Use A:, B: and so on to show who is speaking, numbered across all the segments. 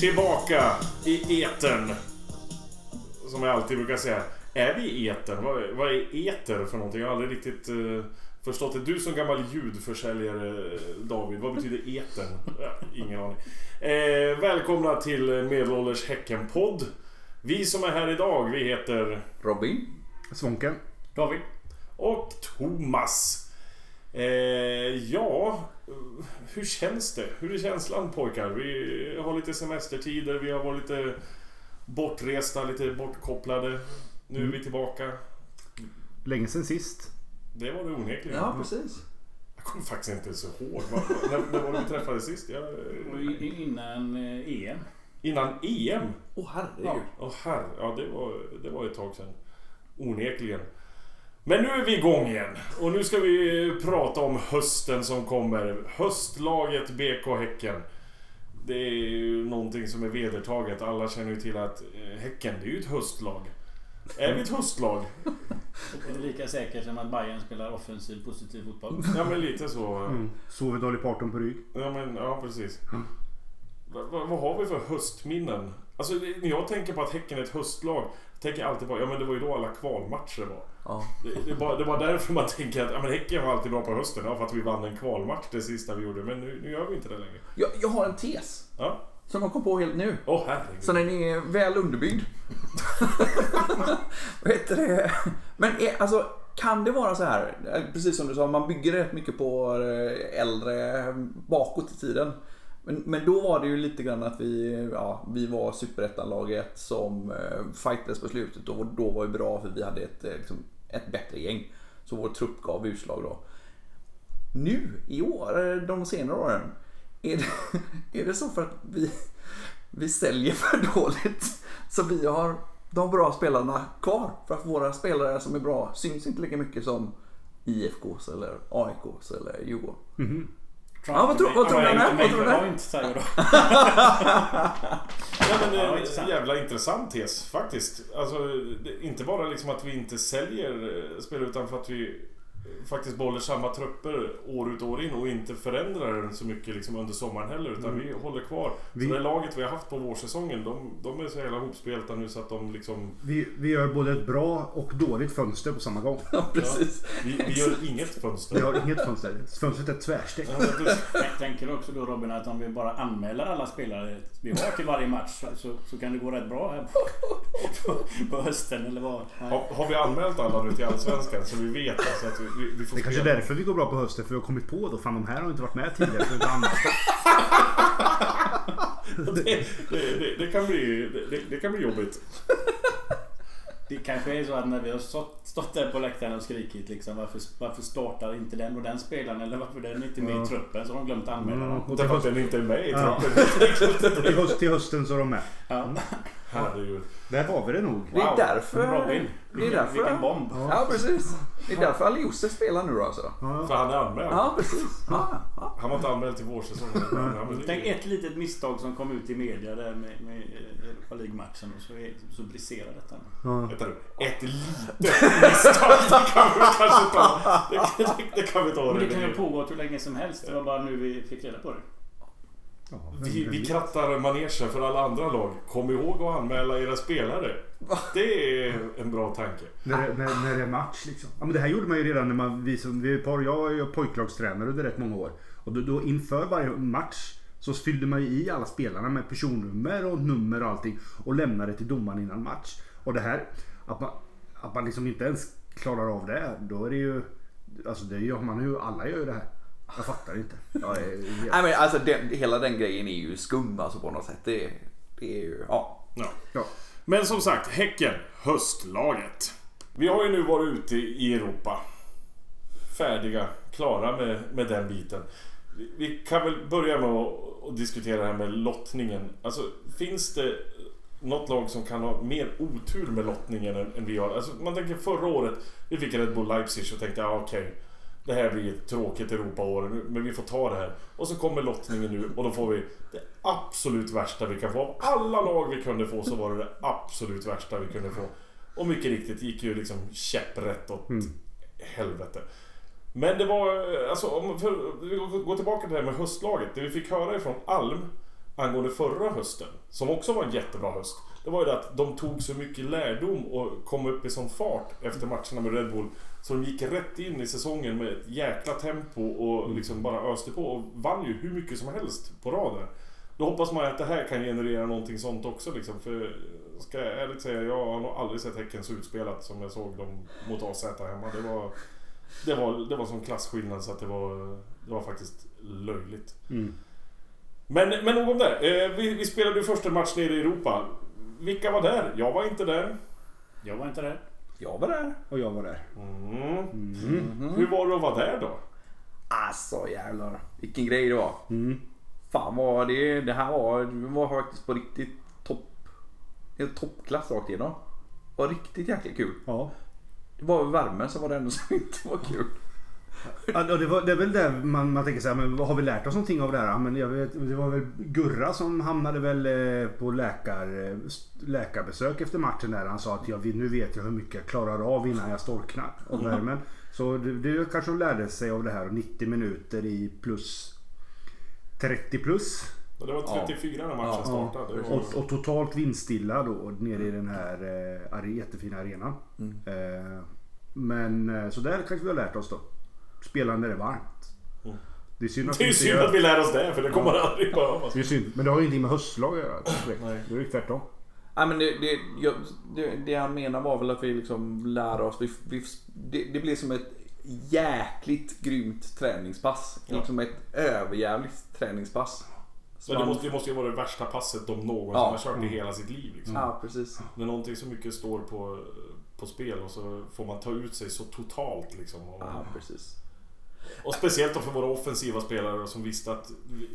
A: Tillbaka i etern. Som jag alltid brukar säga. Är vi i etern? Vad, vad är eter för någonting? Jag har aldrig riktigt uh, förstått det. Du som gammal ljudförsäljare David, vad betyder etern? Ja, ingen aning. Eh, välkomna till Medelålders Häcken-podd. Vi som är här idag, vi heter...
B: Robin.
C: Svånken.
D: David.
A: Och Thomas. Eh, ja, hur känns det? Hur är känslan pojkar? Vi har lite semestertider, vi har varit lite bortresta, lite bortkopplade. Nu är vi tillbaka.
C: Länge sen sist.
A: Det var det onekligen.
B: Ja, precis.
A: Jag kommer faktiskt inte så ihåg. Vad- när, när var det vi träffades sist? Jag,
D: Och i- Innan eh, EM.
A: innan EM?
B: Åh herregud.
D: Ja.
A: Åh herre, ja det var, det var ett tag sedan. Onekligen. Men nu är vi igång igen. Och nu ska vi prata om hösten som kommer. Höstlaget BK Häcken. Det är ju någonting som är vedertaget. Alla känner ju till att eh, Häcken, det är ju ett höstlag. Är vi ett höstlag?
D: Det är lika säkert som att Bayern spelar offensiv positiv fotboll.
A: Ja men lite så.
C: Mm. Sover Dolly Parton på rygg.
A: Ja men ja precis.
C: Mm.
A: Va, va, vad har vi för höstminnen? Alltså när jag tänker på att Häcken är ett höstlag. Tänker jag alltid på, ja men det var ju då alla kvalmatcher var.
B: Ja.
A: Det, det, bara, det var därför man tänker att ja, men Häcken var alltid bra på hösten. Ja, för att vi vann en kvalmatch det sista vi gjorde. Men nu, nu gör vi inte det längre.
B: Jag, jag har en tes.
A: Ja.
B: Som jag kom på helt nu.
A: Åh herregud.
B: Så den är väl underbyggd. Vad heter det? Men är, alltså, kan det vara så här? Precis som du sa, man bygger rätt mycket på eh, äldre bakåt i tiden. Men, men då var det ju lite grann att vi, ja, vi var superettanlaget som eh, fightades på slutet och då var det bra för vi hade ett, eh, liksom, ett bättre gäng. Så vår trupp gav utslag då. Nu i år, eh, de senare åren, är det, är det så för att vi, vi säljer för dåligt så vi har de bra spelarna kvar? För att våra spelare som är bra syns inte lika mycket som IFKs eller AIKs eller Djurgården. Mhm. Ja, vad tror- vad tror
D: Ja,
B: du
D: men
B: där?
D: inte
B: Vad tror du
D: var inte säger då.
A: Ja, men det är en jävla intressant tes faktiskt. Alltså, det, inte bara liksom att vi inte säljer eh, spelare utan för att vi faktiskt behåller samma trupper år ut och år in och inte förändrar den så mycket liksom under sommaren heller. Utan vi håller kvar.
C: Vi-
A: Så det laget vi har haft på vårsäsongen, de, de är så jävla hopspelta nu så att de liksom...
C: Vi, vi gör både ett bra och dåligt fönster på samma gång.
B: Ja, precis.
A: Vi, vi gör inget fönster.
C: Vi har inget fönster. Fönstret är tvärstängt.
A: Ja.
D: Tänk- Tänker du också då Robin att om vi bara anmäler alla spelare vi har till varje match så, så, kan det gå rätt bra här på, på, på hösten eller vad?
A: Har, har vi anmält alla nu till Allsvenskan så vi vet det? Så att vi, vi, vi får
C: Det är kanske är därför vi går bra på hösten. För vi har kommit på då. Fan de här har inte varit med tidigare. Dem.
A: det, det, det, det, kan bli, det, det kan bli jobbigt.
D: Det kanske är så att när vi har stått, stått där på läktaren och skrikit liksom varför, varför startar inte den och den spelaren eller varför den inte är med
C: Ja.
D: i truppen så har de glömt anmäla
C: Mm,
D: dem.
A: Därför att den inte är med i
C: Ja.
A: truppen.
C: till, höst, till hösten så är de med.
D: Ja.
A: Herregud.
C: Där har vi det nog.
B: Det är
D: Wow.
B: därför...
D: Robin,
B: Det är
D: vilken,
B: därför...
D: vilken bomb.
B: Ja, precis. Det är därför Ali Josef spelar nu då alltså.
C: Ja.
A: För han är anmäld.
B: Ja, precis. Ja, ja.
A: Han var inte anmäld till vårsäsongen. Men
D: Tänk ett litet misstag som kom ut i media där med, med Europa League-matchen och så, så briserar detta.
C: Ja.
A: Vänta nu. Ett litet misstag. Det kan vi kanske ta. Det, det, det kan vi ta.
D: Men det
A: det.
D: kan ju pågå hur länge som helst. Det var bara nu vi fick reda på det.
C: Ja,
A: Vi, vi krattar manegen för alla andra lag. Kom ihåg att anmäla era spelare. Det är en bra tanke.
C: När, det- när, när det är match liksom. Ja, men det här gjorde man ju redan när man, vi som, vi är par, jag är ju pojklagstränare under rätt många år. Och då, då inför varje match så fyllde man ju i alla spelarna med personnummer och nummer och allting. Och lämnade till domaren innan match. Och det här, att man, att man liksom inte ens klarar av det. Då är det ju, alltså det gör man ju, alla gör ju det här. Jag fattar inte. Jag är,
B: Nej men alltså den, hela den grejen är ju skum alltså på något sätt. Det, det är ju, ja.
A: Ja.
C: ja.
A: Men som sagt, Häcken, höstlaget. Vi har ju nu varit ute i Europa. Färdiga, klara med, med den biten. Vi, vi kan väl börja med att, diskutera det här med lottningen. Alltså, finns det något lag som kan ha mer otur med lottningen än, än vi har? Alltså, man tänker förra året, vi fick Red Bull Leipzig och tänkte ja, okej. Det här blir ett tråkigt Europaår, men vi får ta det här. Och så kommer lottningen nu och då får vi det absolut värsta vi kan få. Av alla lag vi kunde få så var det det absolut värsta vi kunde få. Och mycket riktigt gick ju liksom käpprätt åt
C: Mm.
A: helvete. Men det var, alltså om vi går tillbaka till det här med höstlaget. Det vi fick höra ifrån Alm angående förra hösten, som också var en jättebra höst. Det var ju det att de tog så mycket lärdom och kom upp i sån fart efter matcherna med Red Bull. De gick rätt in i säsongen med ett jäkla tempo och liksom bara öste på och vann ju hur mycket som helst på raden. Då hoppas man att det här kan generera någonting sånt också liksom. För ska jag ärligt säga, jag har nog aldrig sett Häcken så utspelat som jag såg dem mot AZ hemma. Det var, det var, det var sån klasskillnad så att det var, det var faktiskt löjligt.
C: Mm.
A: Men, men nog om det. Eh, vi, vi spelade ju första match nere i Europa. Vilka var där? Jag var inte där.
D: Jag var inte där.
B: Jag var där.
C: Och jag var där.
A: Mm.
C: Mm.
A: Hur var det att vara där då?
B: Alltså jävlar. Vilken grej det var.
C: Mm.
B: Fan vad det, det här var, det var faktiskt på riktigt topp. Toppklass rakt igenom. Det var riktigt jäkla kul.
C: Ja.
B: Det var värmen som var det enda som inte var kul.
C: Ja, det, var, det är väl där man, man tänker så här, men vad har vi lärt oss någonting av det här? Men jag vet, det var väl Gurra som hamnade väl eh, på läkar, eh, läkarbesök efter matchen där. Han sa att jag, nu vet jag hur mycket jag klarar av innan jag storknar av värmen. Så det, det kanske de lärde sig av det här. 90 minuter i plus 30 plus.
A: Det var 34 när matchen
B: Ja,
A: startade. Det var-
C: Och, och totalt vindstilla då nere i den här eh, jättefina arenan.
B: Mm.
C: Eh, men eh, så där kanske vi har lärt oss då. Spela när det är varmt.
A: Mm.
C: Det är synd att
A: Det är synd att vi lär oss det, för det kommer aldrig behövas.
C: Det är synd. Men det har ju ingenting med höstlag att göra.
A: Nej.
C: Det är ju tvärtom.
B: Nej men det, det, jag, det, det han menar var väl att vi liksom lär oss. Vi, vi, det, det blir som ett jäkligt grymt träningspass.
A: Ja.
B: Liksom ett överjävligt träningspass. Så
A: det måste, det måste ju vara det värsta passet de någonsin
B: Ja.
A: har kört i hela sitt liv. Liksom.
B: Ja precis.
A: När någonting så mycket står på, på spel och så får man ta ut sig så totalt liksom. Och,
B: Ja precis.
A: Och speciellt då för våra offensiva spelare som visste att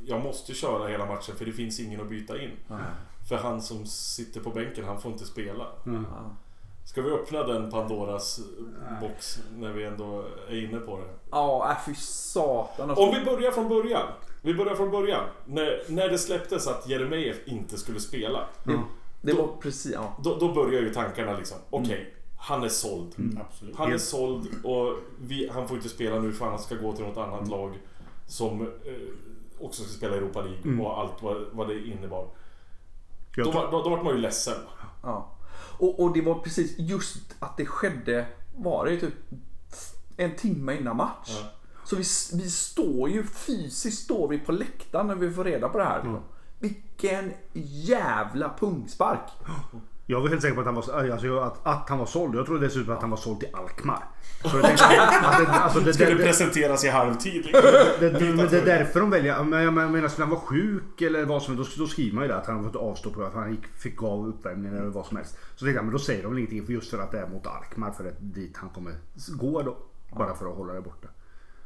A: jag måste köra hela matchen för det finns ingen att byta in. För han som sitter på bänken, han får inte spela.
C: Mm.
A: Ska vi öppna den Pandoras box när vi ändå är inne på det?
B: Ja, äh, fy satan.
A: Om vi börjar från början. Vi börjar från början. När, när det släpptes att Jeremejeff inte skulle spela.
B: Det, det
A: Då-
B: var precis, ja.
A: Då, då börjar ju tankarna liksom. Okej, han är såld.
D: Absolut.
A: Han är såld och vi, han får inte spela nu för han ska gå till något annat lag som eh, också ska spela Europa League och allt vad, vad det innebar. Då, var- då, då vart man ju ledsen.
B: ja. Och, och det var precis just att det skedde, var det typ en timme innan match.
A: Ja.
B: Så vi, vi står ju fysiskt står vi på läktaren när vi får reda på det här. Vilken jävla pungspark.
C: Jag var helt säker på att han var, alltså, att, att han var såld. Jag trodde dessutom att han var såld till Alkmaar. Så jag tänkte att det, alltså, det,
A: Skulle
C: det,
A: presenteras i halvtid. Liksom.
C: det, det, det är därför de väljer. Men jag menar, skulle han vara sjuk eller vad som helst. Då, då skriver man ju det att han fått avstå på att han gick, fick av uppvärmningen eller vad som helst. Så tänkte jag, men då säger de väl ingenting för just för att det är mot Alkmaar. För att dit han kommer gå då. Bara för att hålla det borta.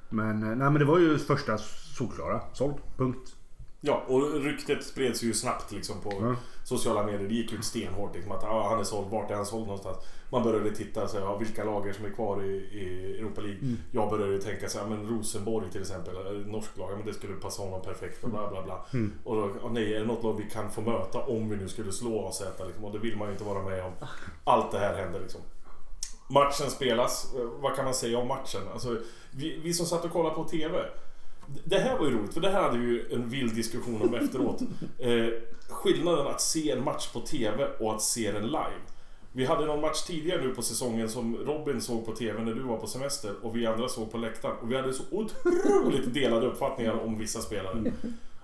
C: Men, eh, nej, men det var ju första solklara. Såld. Punkt.
A: Ja, och ryktet spreds ju snabbt liksom på
C: Ja.
A: sociala medier. Det gick ut stenhårt liksom att ah, han är såld. Vart är han såld någonstans? Man började titta så ja, vilka lag är som är kvar i, i Europa League.
C: Mm.
A: Jag började tänka så här, men Rosenborg till exempel, norsk lag, men det skulle passa honom perfekt och bla bla bla.
C: Mm.
A: Och då, oh, nej, är det något lag vi kan få möta om vi nu skulle slå AZ liksom? Och det vill man ju inte vara med om. Allt det här händer liksom. Matchen spelas. Eh, Vad kan man säga om matchen? Alltså, vi, vi som satt och kollade på TV. Det här var ju roligt, för det här hade vi ju en vild diskussion om efteråt. Eh, skillnaden att se en match på TV och att se den live. Vi hade någon match tidigare nu på säsongen som Robin såg på TV när du var på semester och vi andra såg på läktaren. Och vi hade så otroligt delade uppfattningar om vissa spelare.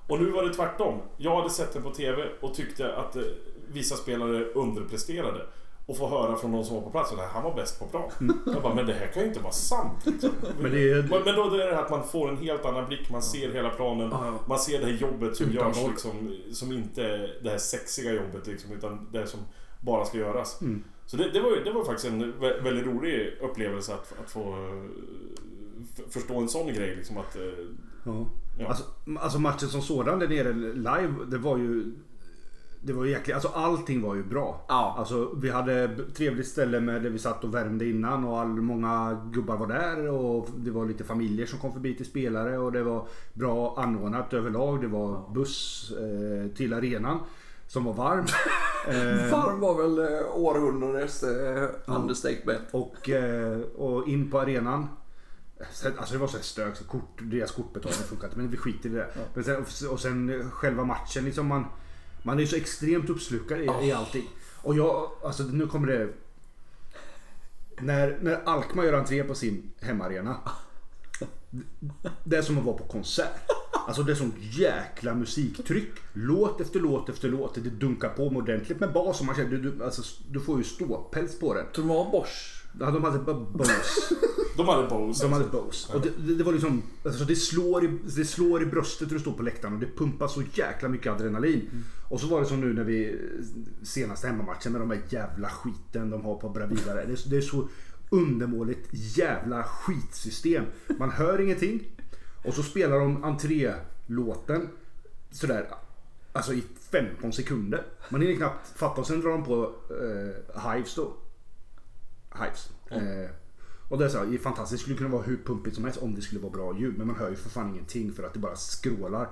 A: Och nu var det tvärtom. Jag hade sett den på TV och tyckte att eh, vissa spelare underpresterade. Och få höra från någon som var på plats att han var bäst på plan. Jag bara, men det här kan ju inte vara sant. Liksom.
C: Men det är-
A: Men- men då är det här att man får en helt annan blick. Man ser hela planen. Man ser det här jobbet som
C: Utan
A: görs liksom, som inte är det här sexiga jobbet liksom, utan det som bara ska göras.
C: Mm.
A: Så det, det, var, det var faktiskt en vä- väldigt rolig upplevelse att, att få förstå en sån grej. Liksom att, eh,
C: Ja.
A: Ja.
C: Alltså, alltså matchen som sådan där nere live, det var ju... Det var jäkligt, alltså allting var ju bra.
B: Ja.
C: Alltså vi hade ett trevligt ställe med där vi satt och värmde innan och all, många gubbar var där och det var lite familjer som kom förbi till spelare och det var bra anordnat överlag. Det var buss eh, till arenan som var varm. eh,
B: Farm var väl eh, århundradets eh, understatement.
C: och, eh, och in på arenan. Alltså det var så här stök, så kort, deras kortbetalning funkar inte. Men vi skiter i det. Men sen, och sen själva matchen liksom. Man, man är så extremt uppslukad i, i allting. Och jag, alltså nu kommer det... När, när Alkmaar gör entré på sin hemmaarena. Det är som att vara på konsert. Alltså det är sånt jäkla musiktryck. Låt efter låt efter låt. Det dunkar på med ordentligt med bas. Och man känner, du, du, alltså, du får ju ståpäls på den.
B: Tror de var Bosch?
C: Ja, de hade Bose.
A: De hade Bose.
C: De hade Bose. Och det, det, det var liksom, alltså det, slår i, det slår i bröstet när du står på läktaren och det pumpar så jäkla mycket adrenalin. Och så var det som nu när vi senaste hemmamatchen med de här jävla skiten de har på Bravida. Det, är- det är så undermåligt jävla skitsystem. Man hör ingenting. Och så spelar de entrélåten sådär, alltså i 15 sekunder. Man hinner knappt fatta och sen drar de på eh, Hives då. Hives. Eh, och det är så här, fantastiskt. Det skulle kunna vara hur pumpigt som helst om det skulle vara bra ljud. Men man hör ju för fan ingenting för att det bara skrålar.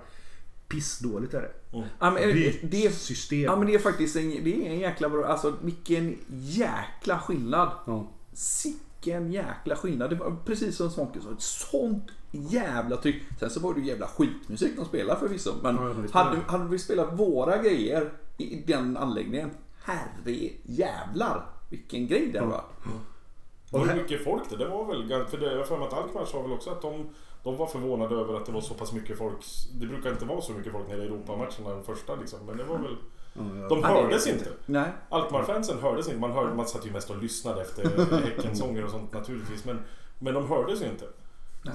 C: Pissdåligt är det.
B: Ja, men, eh, det, är,
C: System.
B: ja, men det är faktiskt en, det är en jäkla bra... Alltså vilken jäkla skillnad.
C: Ja.
B: Sicken jäkla skillnad. Det var precis som Svånke sa. Ett sånt jävla tryck. Sen så var det ju jävla skitmusik de spelade förvisso. Men
C: det spelar-
B: hade, hade vi spelat våra grejer i den anläggningen. Herre jävlar vilken grej det var.
A: Det var
C: Och här-
A: mycket folk det. Det var väl för det, jag har för mig att Alkmaar sa väl också att de, de var förvånade över att det var så pass mycket folk. Det brukar inte vara så mycket folk nere i Europamatcherna den första liksom. Men det var väl... De
B: Ja, det
A: hördes inte.
B: Nej.
A: Alkmaar-fansen hördes inte. Man, hörde, man satt ju mest och lyssnade efter Häckensånger och sånt naturligtvis. Men, men de hördes ju inte.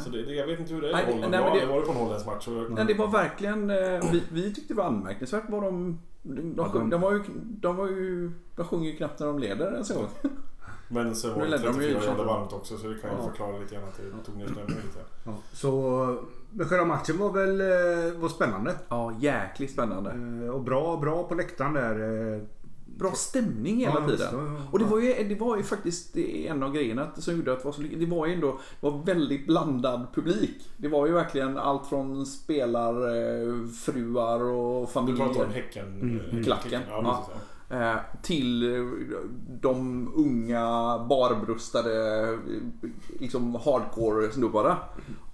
A: Så det, det, jag vet inte hur det är i Holland.
B: nej,
A: Jag har aldrig varit på en holländsk match. Och,
B: Nej, det var verkligen... eh, Vi, vi tyckte det var anmärkningsvärt vad de... De,
C: de-
B: de, var ju, de var ju... De sjunger ju knappt när de leder ens en gång.
A: Men sen var det
B: ledde de ju
A: 34 grader varmt också så det kan ju
B: Ja.
A: förklara lite grann att det tog ner stämningen lite.
C: Ja. Så, men själva matchen var väl eh, var spännande.
B: Ja, jäkligt spännande.
C: Eh, Och bra, bra på läktaren där. eh.
B: Bra stämning hela
C: Ja,
B: tiden.
C: ja, ja.
B: Och det var, ju, det var ju faktiskt en av grejerna som gjorde att det var så. Det var ju ändå det var väldigt blandad publik. Det var ju verkligen allt från spelarfruar och
A: Du
B: familjer.
A: pratar om Häcken.
C: Mm.
B: Klacken.
A: Ja,
B: Eh, till eh, de unga barbröstade eh, liksom hardcore-snubbarna.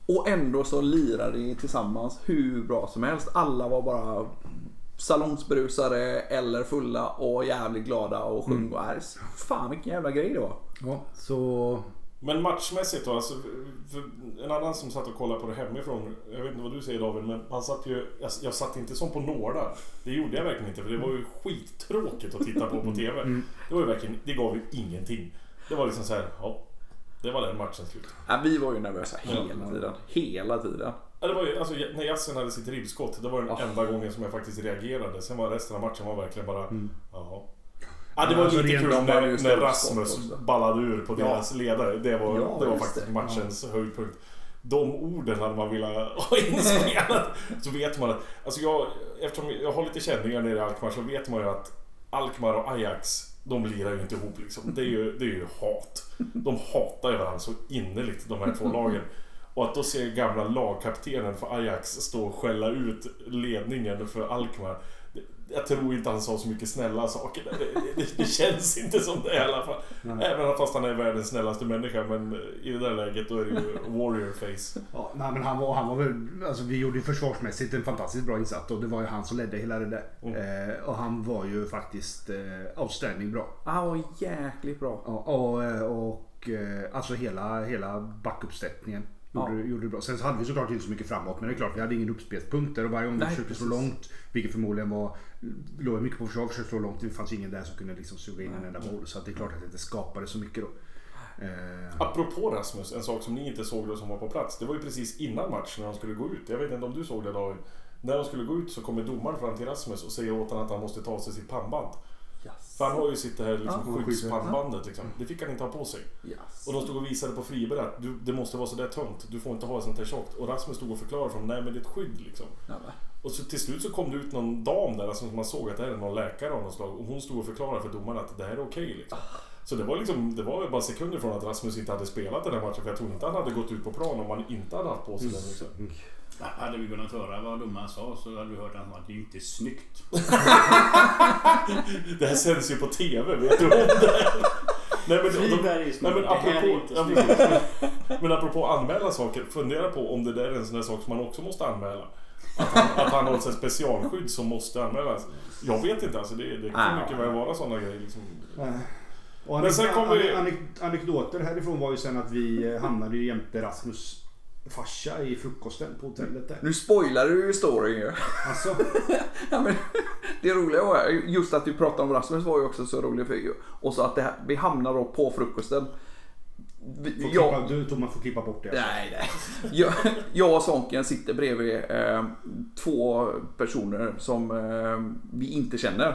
B: Och ändå så lirade de tillsammans hur bra som helst. Alla var bara salongsberusade eller fulla och jävligt glada och sjöng. och är Fan vilken jävla grej det var.
C: Ja, så...
A: Men matchmässigt då, alltså, en annan som satt och kollade på det hemifrån. Jag vet inte vad du säger David, men man satt ju, jag, jag satt inte som på nålar. Det gjorde jag verkligen inte, för det var ju skittråkigt att titta på på TV. Det var ju verkligen, det gav ju ingenting. Det var liksom så här, ja. Det var den matchen slut.
B: Ja, vi var ju nervösa hela
A: Ja.
B: tiden. Hela tiden.
A: Ja, det var ju, alltså, när Jassen hade sitt ribbskott, det var den
B: Ja.
A: enda gången som jag faktiskt reagerade. Sen var resten av matchen var verkligen bara,
C: Mm.
A: jaha. Ja, det var
C: Alltså,
A: lite kul när, när Rasmus
B: också.
A: ballade ur på
B: Ja.
A: deras ledare. Det var,
B: Ja,
A: det var faktiskt
B: det.
A: matchens höjdpunkt. De orden hade man velat ha inspelat. så vet man att... Alltså jag, eftersom jag har lite känningar nere i Alkmaar så vet man ju att Alkmaar och Ajax, de lirar ju inte ihop liksom. Det är ju, det är ju hat. De hatar ju varandra så innerligt, de här två lagen. Och att då se gamla lagkaptenen för Ajax stå och skälla ut ledningen för Alkmaar. Jag tror inte han sa så mycket snälla saker. Det, det, det känns inte som det i alla fall. Även fast han är världens snällaste människa. Men i det där läget då är det ju warrior face.
C: Ja, nej, men han var, han var väl, alltså vi gjorde ju försvarsmässigt en fantastiskt bra insats och det var ju han som ledde hela det där. Eh, och han var ju faktiskt eh, outstanding bra.
B: Han var jäkligt bra.
C: Ja, och, eh, och eh, alltså hela, hela backuppsättningen gjorde,
B: Ja.
C: gjorde det bra. Sen så hade vi såklart inte så mycket framåt men det är klart vi hade ingen uppspelspunkt där och varje gång vi
B: Nej,
C: försökte slå långt, vilket förmodligen var, låg mycket på försvar, försökte slå långt, det fanns ingen där som kunde liksom suga in en enda boll. Så att det är klart att det inte skapade så mycket då. Eh,
A: Apropå Rasmus, en sak som ni inte såg då som var på plats. Det var ju precis innan match när de skulle gå ut. Jag vet inte om du såg det David. När de skulle gå ut så kommer domaren fram till Rasmus och säger åt honom att han måste ta av sig sitt pannband. För han har ju sitt det här liksom,
B: Ja,
A: skyddspannbandet liksom. Det fick han inte ha på sig.
B: Yes.
A: Och de stod och visade på Friberg att du, det måste vara sådär tunt. Du får inte ha sånt här tjockt. Och Rasmus stod och förklarade för dem, nej men det är ett skydd liksom.
B: Ja.
A: Och så till slut så kom det ut någon dam där alltså, som man såg att det här är någon läkare av något slag. Och hon stod och förklarade för domaren att det här är okej liksom. Så det var liksom, det var bara sekunder från att Rasmus inte hade spelat den här matchen. För jag tror inte han hade gått ut på plan om han inte hade haft på sig den. Liksom.
D: Hade vi kunnat höra vad domaren sa så hade vi hört att det är inte snyggt.
A: Det här sänds ju på TV, vet du om det? Nej men, de,
D: är
A: nej, men
D: Det här är
A: apropå, precis. Men apropå anmäla saker, fundera på om det där är en sån där sak som man också måste anmäla. Att han, att han har ett specialskydd som måste anmälas. Jag vet inte alltså, det, det kan mycket väl vara sådana grejer. Liksom.
C: Och
A: Men sen kom vi-
C: anek- anekdoter härifrån var ju sen att vi eh, hamnade ju jämte Rasmus farsa i frukosten på hotellet där.
B: Nu spoilar du ju storyn ju.
C: Alltså,
B: Ja, men det roliga var just att vi pratade om Rasmus var ju också så roligt. För, och så att det här, vi hamnar då på frukosten.
C: Får
B: jag,
C: klippa, du Thomas får klippa bort det.
B: Nej, nej. Jag, jag och Sonken sitter bredvid eh, två personer som eh, vi inte känner.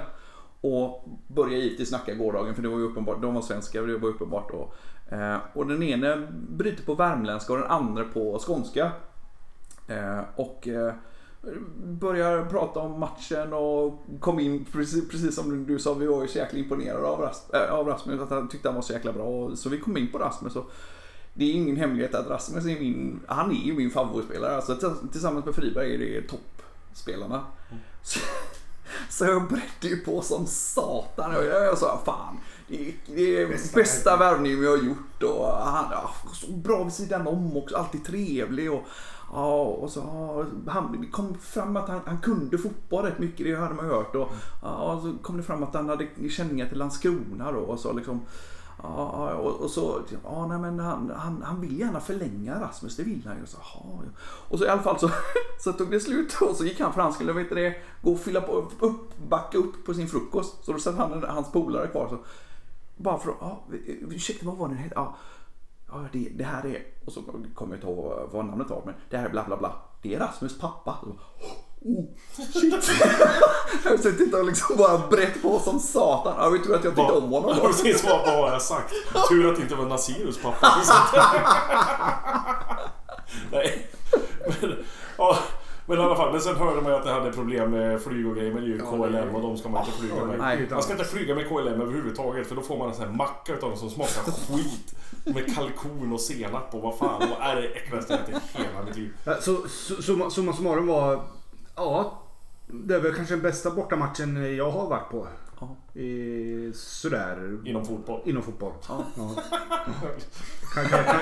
B: Och börjar givetvis snacka gårdagen för det var ju uppenbart, de var svenska och det var uppenbart då. Eh, och den ene bryter på värmländska och den andra på skånska. Eh, och eh, börjar prata om matchen och kom in, precis, precis som du sa, vi var ju så jäkla imponerade av, Ras, äh, av Rasmus. Att han tyckte han var så jäkla bra. Så vi kom in på Rasmus. Och det är ingen hemlighet att Rasmus är min, han är ju min favoritspelare. Alltså, tillsammans med Friberg är det toppspelarna. Så, så jag bredde ju på som satan. Och jag, jag sa fan, det, är- det är
C: Bästa
B: bästa, värvningen vi har gjort. Och han ja, så bra vid sidan om också, alltid trevlig. Och, ja, och så, ja, han, det kom fram att han, han kunde fotboll rätt mycket, det hade man hört. Och, ja, och så kom det fram att han hade känningar till Landskrona då. Och så liksom, Ja, och, och så, ja nej men han, han, han vill gärna förlänga Rasmus, det vill han ju. Så, ja, ja. Och så i alla fall så, så tog det slut och så gick han för han skulle vet det, gå och fylla på, upp, backa upp på sin frukost. Så då satt han hans polare kvar. Så, bara för att, ja, ursäkta vad var det hette? Ja, ja det, det här är, och så kommer jag inte ihåg vad- namnet var, men det här är bla bla bla. Det är Rasmus pappa. Oh, shit. jag och liksom bara brett på som satan. Ja, vi tror att jag tyckte om honom
A: precis vad, vad har jag sagt? Tur att det inte var Nasirus pappa som satt där. Nej. Men, ja, men i alla fall, men sen hörde man ju att det hade problem med flyg och grejer. Men det är ju KLM och de ska man inte flyga med. Man ska inte flyga med KLM överhuvudtaget för då får man en sån här macka utav dem som smakar skit. Med kalkon och senap och vad fan. Och är det äckligaste jag ätit i hela mitt liv.
C: Så, så, summa summarum var, ja, det är väl kanske den bästa bortamatchen jag har varit på.
B: Ja.
C: I, sådär,
A: Inom fotboll.
C: inom fotboll.
B: Ja.
C: Ja. Kan, kan, kan,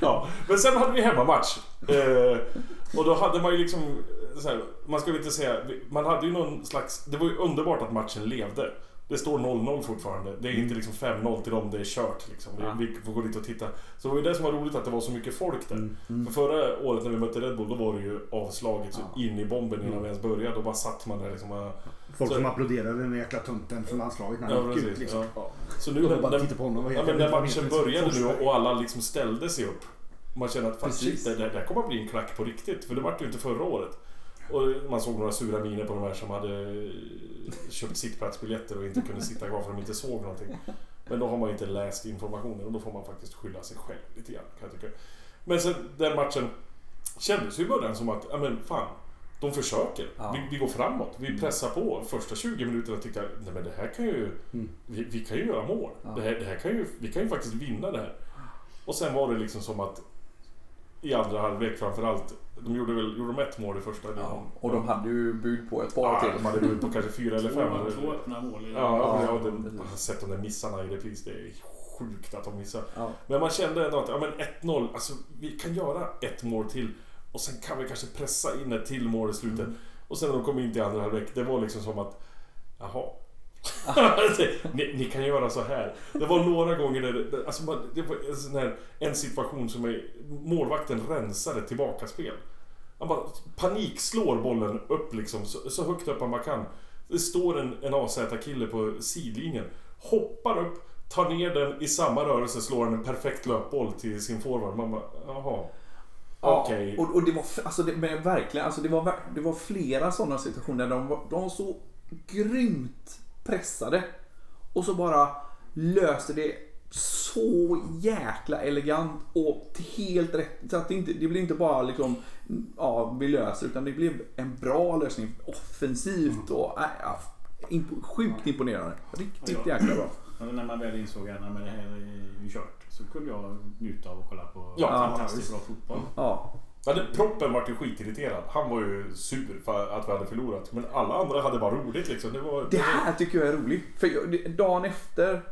A: Ja, men sen hade vi hemmamatch. Eh, och då hade man ju liksom... Här, man ska väl inte säga... Man hade ju någon slags... Det var ju underbart att matchen levde. Det står 0-0 fortfarande. Det är inte liksom 5-0 till dem, det är kört liksom.
B: Ja.
A: vi får gå dit och titta. Så det var ju det som var roligt att det var så mycket folk där.
C: Mm.
A: För förra året när vi mötte Red Bull, då var det ju avslaget så in i bomben innan
C: Mm.
A: vi ens började. Då bara satt man där liksom.
C: folk
A: Så-
C: som applåderade den jäkla tunten från landslaget när
A: Ja,
C: han gick ut. Liksom.
A: Ja. Så nu
C: bara
A: när,
C: titta på honom.
A: ja, men när matchen började nu och alla liksom ställde sig upp. Man kände att fan, shit, det, det, det här kommer att bli en klack på riktigt. För det var det ju inte förra året. Och man såg några sura miner på de här som hade köpt sittplatsbiljetter och inte kunde sitta kvar för de inte såg någonting. Men då har man inte läst informationen och då får man faktiskt skylla sig själv lite grann kan jag tycka. Men sen den matchen kändes ju i början som att, ja men fan. De försöker.
B: Ja.
A: Vi, vi går framåt. Vi pressar på. Första 20 minuterna tyckte jag, nej men det här kan ju...
C: Mm.
A: Vi, vi kan ju göra mål.
B: Ja.
A: Det, här, det här kan ju, vi kan ju faktiskt vinna det här. Och sen var det liksom som att i andra halvlek framförallt. De gjorde väl gjorde de ett mål i första.
B: Ja, och de hade ju bud på ett par
A: Ja,
B: till.
A: de hade bud på kanske fyra eller fem.
D: Två, två öppna mål. i-
A: Ja, ja,
B: Ja,
A: ja, det,
B: precis.
A: jag har sett de där missarna i repris. Det är sjukt att de missar.
B: Ja.
A: Men man kände ändå att ja, men 1-0, alltså vi kan göra ett mål till. Och sen kan vi kanske pressa in ett till mål i slutet.
B: Mm.
A: Och sen när de kom in till andra halvlek, det var liksom som att... Jaha. ni, ni kan göra så här. Det var några gånger där alltså man, det var en, sån här, en situation som är, målvakten rensade tillbakaspel. Han bara panikslår bollen upp liksom, så, så högt upp han bara kan. Det står en, en AZ-kille på sidlinjen. Hoppar upp, tar ner den i samma rörelse, slår han en perfekt löpboll till sin forward. Man bara, jaha.
B: Ja,
A: Okej.
B: och, och det var, alltså det, men verkligen, alltså det var, det var flera sådana situationer där de var, de var så grymt pressade. Och så bara löste det så jäkla elegant och till helt rätt. Så att det, inte, det blev inte bara liksom, ja, vi löser utan det blev en bra lösning offensivt och äh, ja, imp- sjukt imponerande. Riktigt
D: Ja.
B: jäkla bra.
D: När man väl insåg att det här är ju kört. Så kunde jag njuta av att kolla på
A: Ja,
D: fantastiskt bra fotboll.
B: Ja,
A: Ja, proppen vart ju skitirriterad. Han var ju sur för att vi hade förlorat. Men alla andra hade bara roligt liksom. Det var...
B: Det här tycker jag är roligt. För jag, dagen efter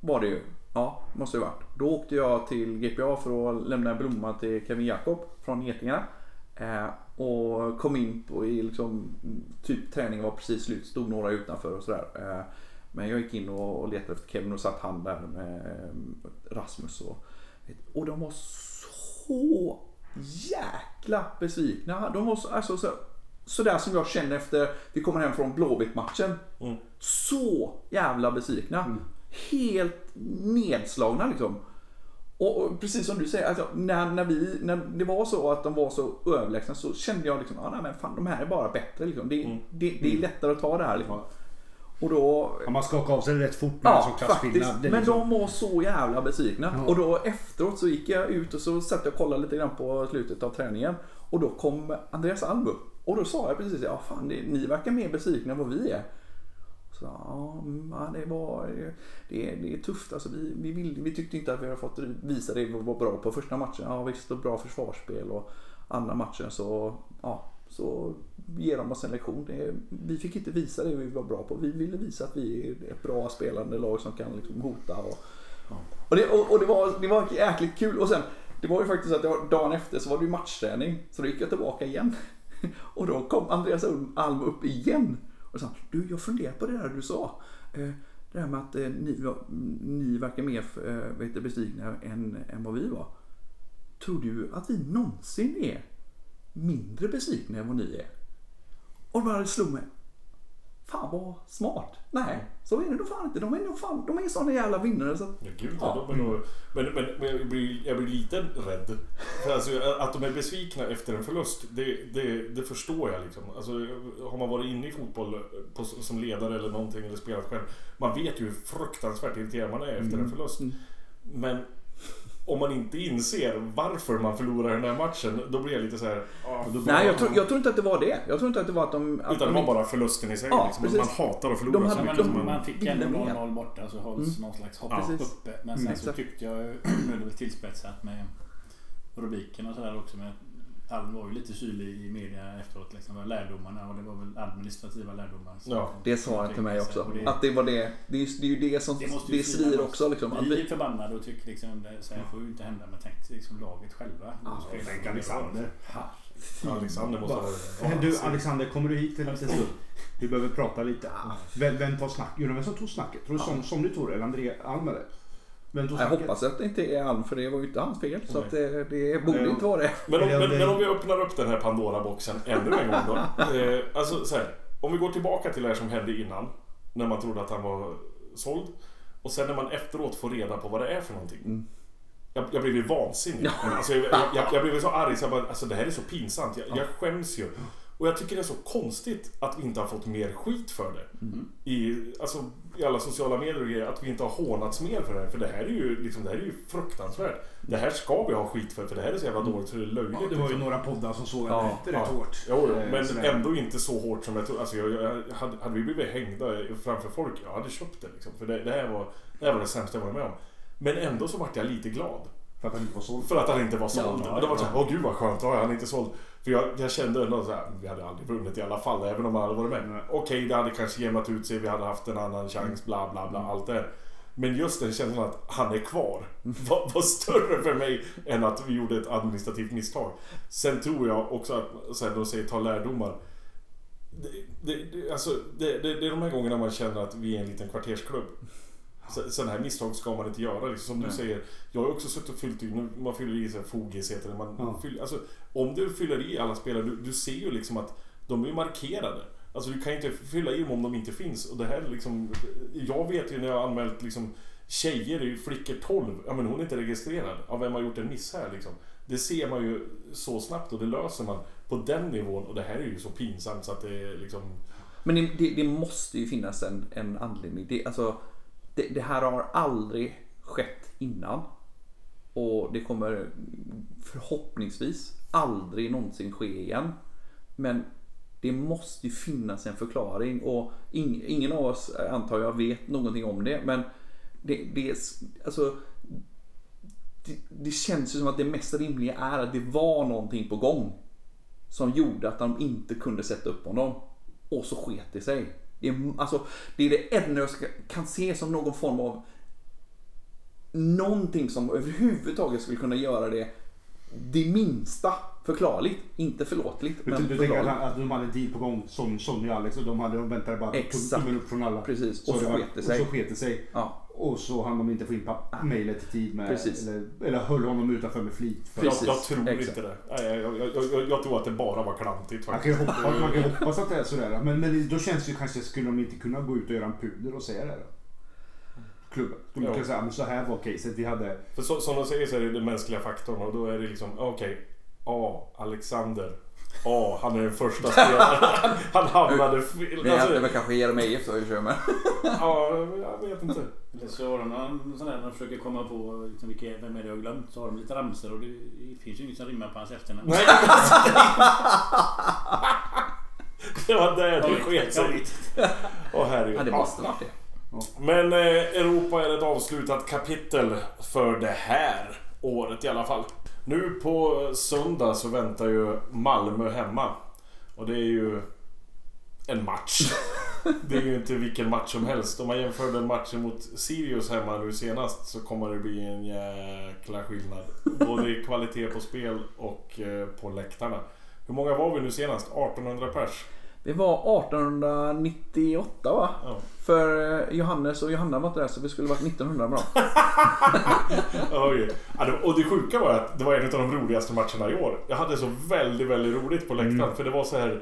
B: var det ju. Ja, måste det ha varit. Då åkte jag till GPA för att lämna en blomma till Kevin Jakob från Getingarna. Eh, och kom in på i liksom, typ träningen var precis slut, stod några utanför och sådär. Eh, men jag gick in och, och letade efter Kevin och satt han där med eh, Rasmus. Och, och de var så jäkla besvikna. De var så, alltså, så, sådär som jag känner efter vi kommer hem från Blåvitt-matchen.
A: Mm.
B: Så jävla besvikna. Helt nedslagna liksom. Och, och precis som du säger, alltså, när, när, vi, när det var så att de var så överlägsna så kände jag liksom, ah, nej, men fan de här är bara bättre. Liksom. Det,
A: Mm.
B: det, det är lättare att ta det här. Liksom. Och då,
C: Ja, man skakar av sig rätt fort med
B: Ja,
C: sån klasskillnad.
B: Men
C: liksom-
B: de var så jävla besvikna.
C: Ja.
B: Och då efteråt så gick jag ut och så satt jag och kollade lite grann på slutet av träningen. Och då kom Andreas Alm upp. Och då sa jag precis, ja fan det, ni verkar mer besvikna än vad vi är. Så ja, ja det var, det, det är tufft alltså. Vi, vi, vill, vi tyckte inte att vi hade fått visa det vi var bra på första matchen. Ja visst, och bra försvarsspel och andra matchen så, ja, så ger de oss en lektion. Vi fick inte visa det vi var bra på. Vi ville visa att vi är ett bra spelande lag som kan liksom hota. Och, och, det, och, och det, var, det var jäkligt kul. Och sen, det var ju faktiskt att det var, dagen efter så var det ju matchträning. Så då gick jag tillbaka igen. Och då kom Andreas Alm upp igen. Och sa, du jag funderar på det där du sa. Eh, Det här med att eh, ni, ni verkar mer eh, vet du, besvikna än, än vad vi var. Tror du att vi någonsin är mindre besvikna än vad ni är? Och bara det slog mig. Fan vad smart. Nej, så är det nog fan inte. De är nog fan, de är såna jävla vinnare så
A: Ja, gud,
B: Ja.
A: de är nog, men, men, men jag, blir, jag blir lite rädd. För alltså, att de är besvikna efter en förlust, det, det, det förstår jag. Liksom. Alltså, har man varit inne i fotboll på, som ledare eller någonting eller spelat själv. Man vet ju hur fruktansvärt irriterad man är efter en förlust. Men om man inte inser varför man förlorar den här matchen, då blir jag lite så här...
B: Nej, jag tror, jag tror inte att det var det. Jag tror inte att det var att de... Att
A: Utan det
B: de
A: var bara förlusten i sig.
B: Ja,
A: liksom.
B: precis.
A: Man hatar att förlora.
B: De
A: så
B: hade-
D: Ja,
A: mycket som
D: man,
A: man-
D: fick ändå
B: mer.
D: 0-0 borta så hålls någon slags hopp
B: Precis.
D: uppe. Men sen
B: Mm,
D: så tyckte jag, nu är det väl tillspetsat med rubriken och sådär också. Men Alm var ju lite syrlig i media efteråt. Liksom, lärdomarna och det var väl administrativa lärdomar.
A: Ja.
B: Det sa han till mig också.
D: Det-
B: Att det var det. Det är, det är ju det som
D: Det
B: det, svir också. Liksom.
D: Vi är förbannade och tycker liksom det så här får ju inte hända. Men tänk liksom laget själva.
B: Ja.
C: Tänk Alexander.
A: Alexander måste ha
C: Du Alexander, kommer du hit en liten stund? Vi behöver prata lite. Vem, vem tar snack? Undrar vem som tog snacket? Tror du som, som du tror eller André Alm eller? Tog
B: jag
C: snacket?
B: hoppas att det inte är Alm för det var ju inte hans fel. Så det, det borde
C: Ja.
B: inte vara det.
A: Men om, men, men om vi öppnar upp den här Pandora-boxen ännu en gång då. Eh, alltså så här, om vi går tillbaka till det här som hände innan. När man trodde att han var såld. Och sen när man efteråt får reda på vad det är för någonting. Jag, jag blev ju vansinnig.
B: Ja.
A: Alltså, jag, jag, jag, blev så arg så jag bara, alltså det här är så pinsamt. Jag, jag skäms ju. Och jag tycker det är så konstigt att vi inte har fått mer skit för det. I, alltså, I alla sociala medier och grejer. Att vi inte har hånats mer för det här. För det här är ju, liksom, det här är ju fruktansvärt. Det här ska vi ha skit för. För det här är så jävla dåligt så det är löjligt.
C: Ja, det var ju
A: liksom.
C: några poddar som såg
B: Ja,
C: att det rätt
A: ja.
C: hårt.
A: Jo,
C: Eh,
A: men
C: sådär.
A: ändå inte så hårt som jag trodde. Alltså, jag, jag, hade, hade vi blivit hängda framför folk, jag hade köpt det. Liksom. För det, det, här var, det här var det sämsta jag varit med om. Men ändå så vart jag lite glad.
C: För att han inte var såld.
A: För att han inte var såld.
B: Ja,
A: det var så här, åh gud vad skönt, är han inte såld. För jag, jag kände ändå så här, vi hade aldrig vunnit i alla fall, även om han hade varit med.
C: Nej.
A: Okej, det hade kanske jämnat ut sig, vi hade haft en annan chans, bla bla bla, allt det här. Men just den känslan att han är kvar var, var större för mig än att vi gjorde ett administrativt misstag. Sen tror jag också att, här, de säger ta lärdomar. Det, det, det, alltså, det, det, det är de här gångerna man känner att vi är en liten kvartersklubb. Så- Sådana här misstag ska man inte göra. Liksom, som du
B: Nej.
A: säger, jag har också suttit och fyllt i, man fyller i så här fogis heter det. Man
C: Ja.
A: fyller, alltså, om du fyller i alla spelare, du, du ser ju liksom att de är markerade. Alltså du kan inte fylla i dem om de inte finns. Och det här är liksom, jag vet ju när jag har anmält liksom tjejer, i flickor 12, ja men hon är inte registrerad. Av vem har gjort en miss här liksom. Det ser man ju så snabbt och det löser man på den nivån. Och det här är ju så pinsamt så att det är liksom...
B: Men det, det, det måste ju finnas en, en anledning. Det, alltså, det, det här har aldrig skett innan. Och det kommer förhoppningsvis aldrig någonsin ske igen. Men det måste ju finnas en förklaring och ing, ingen av oss antar jag vet någonting om det. Men det, det, alltså, det, det känns ju som att det mest rimliga är att det var någonting på gång. Som gjorde att de inte kunde sätta upp honom. Och så sket det sig. Det är, alltså, det är det enda jag ska, kan se som någon form av någonting som överhuvudtaget skulle kunna göra det det minsta förklarligt. Inte förlåtligt,
C: Du,
B: men
C: du tänker att, de hade en deal på gång som Sonny och Alex och de, hade, de väntade bara
B: Exakt.
C: tummen upp från alla.
B: Precis, och så
C: var-
B: sket det sig.
C: Och så sket det sig.
B: Ja,
C: Och så hann de inte få in papp- mejlet i tid med, eller, eller höll honom utanför med flit. För
A: Jag,
B: Precis,
A: jag tror
B: exakt.
A: inte det. Nej, jag, jag, jag, jag tror att det bara var klantigt
C: man kan
A: faktiskt.
C: hoppas, man kan hoppas att det är sådär. Men, men då känns det ju kanske, skulle de inte kunna gå ut och göra en puder och säga det då? Klubben. De kan säga, men så här var caset. Vi hade...
A: För så, som de säger så är det den mänskliga faktorn och då är det liksom, okej. A. Alexander. A. Han är den första spelaren. Han, hamnade fel.
B: det
A: Alltså,
B: väl kanske Jeremejeff då i kör med.
A: ja, jag vet inte.
D: Eller så har de sån där när de försöker komma på liksom, vilka, vem är det jag har glömt. Så har de lite ramsor och det finns ju inget som rimmar på hans efternamn.
A: Nej, det var där det sket sig. Åh herregud.
B: Ja, det måste varit det.
A: Men eh, Europa är ett avslutat kapitel för det här året i alla fall. Nu på söndag så väntar ju Malmö hemma. Och det är ju en match. Det är ju inte vilken match som helst. Om man jämför den matchen mot Sirius hemma nu senast så kommer det bli en jäkla skillnad. Både i kvalitet på spel och eh, på läktarna. Hur många var vi nu senast? 1800 pers?
B: Det var 1898 va?
A: Ja.
B: För eh, Johannes och Johanna var inte där så vi skulle varit 1900 med dem.
A: Det- och det sjuka var att det var en av de roligaste matcherna i år. Jag hade så väldigt, väldigt roligt på läktaren. För det var så här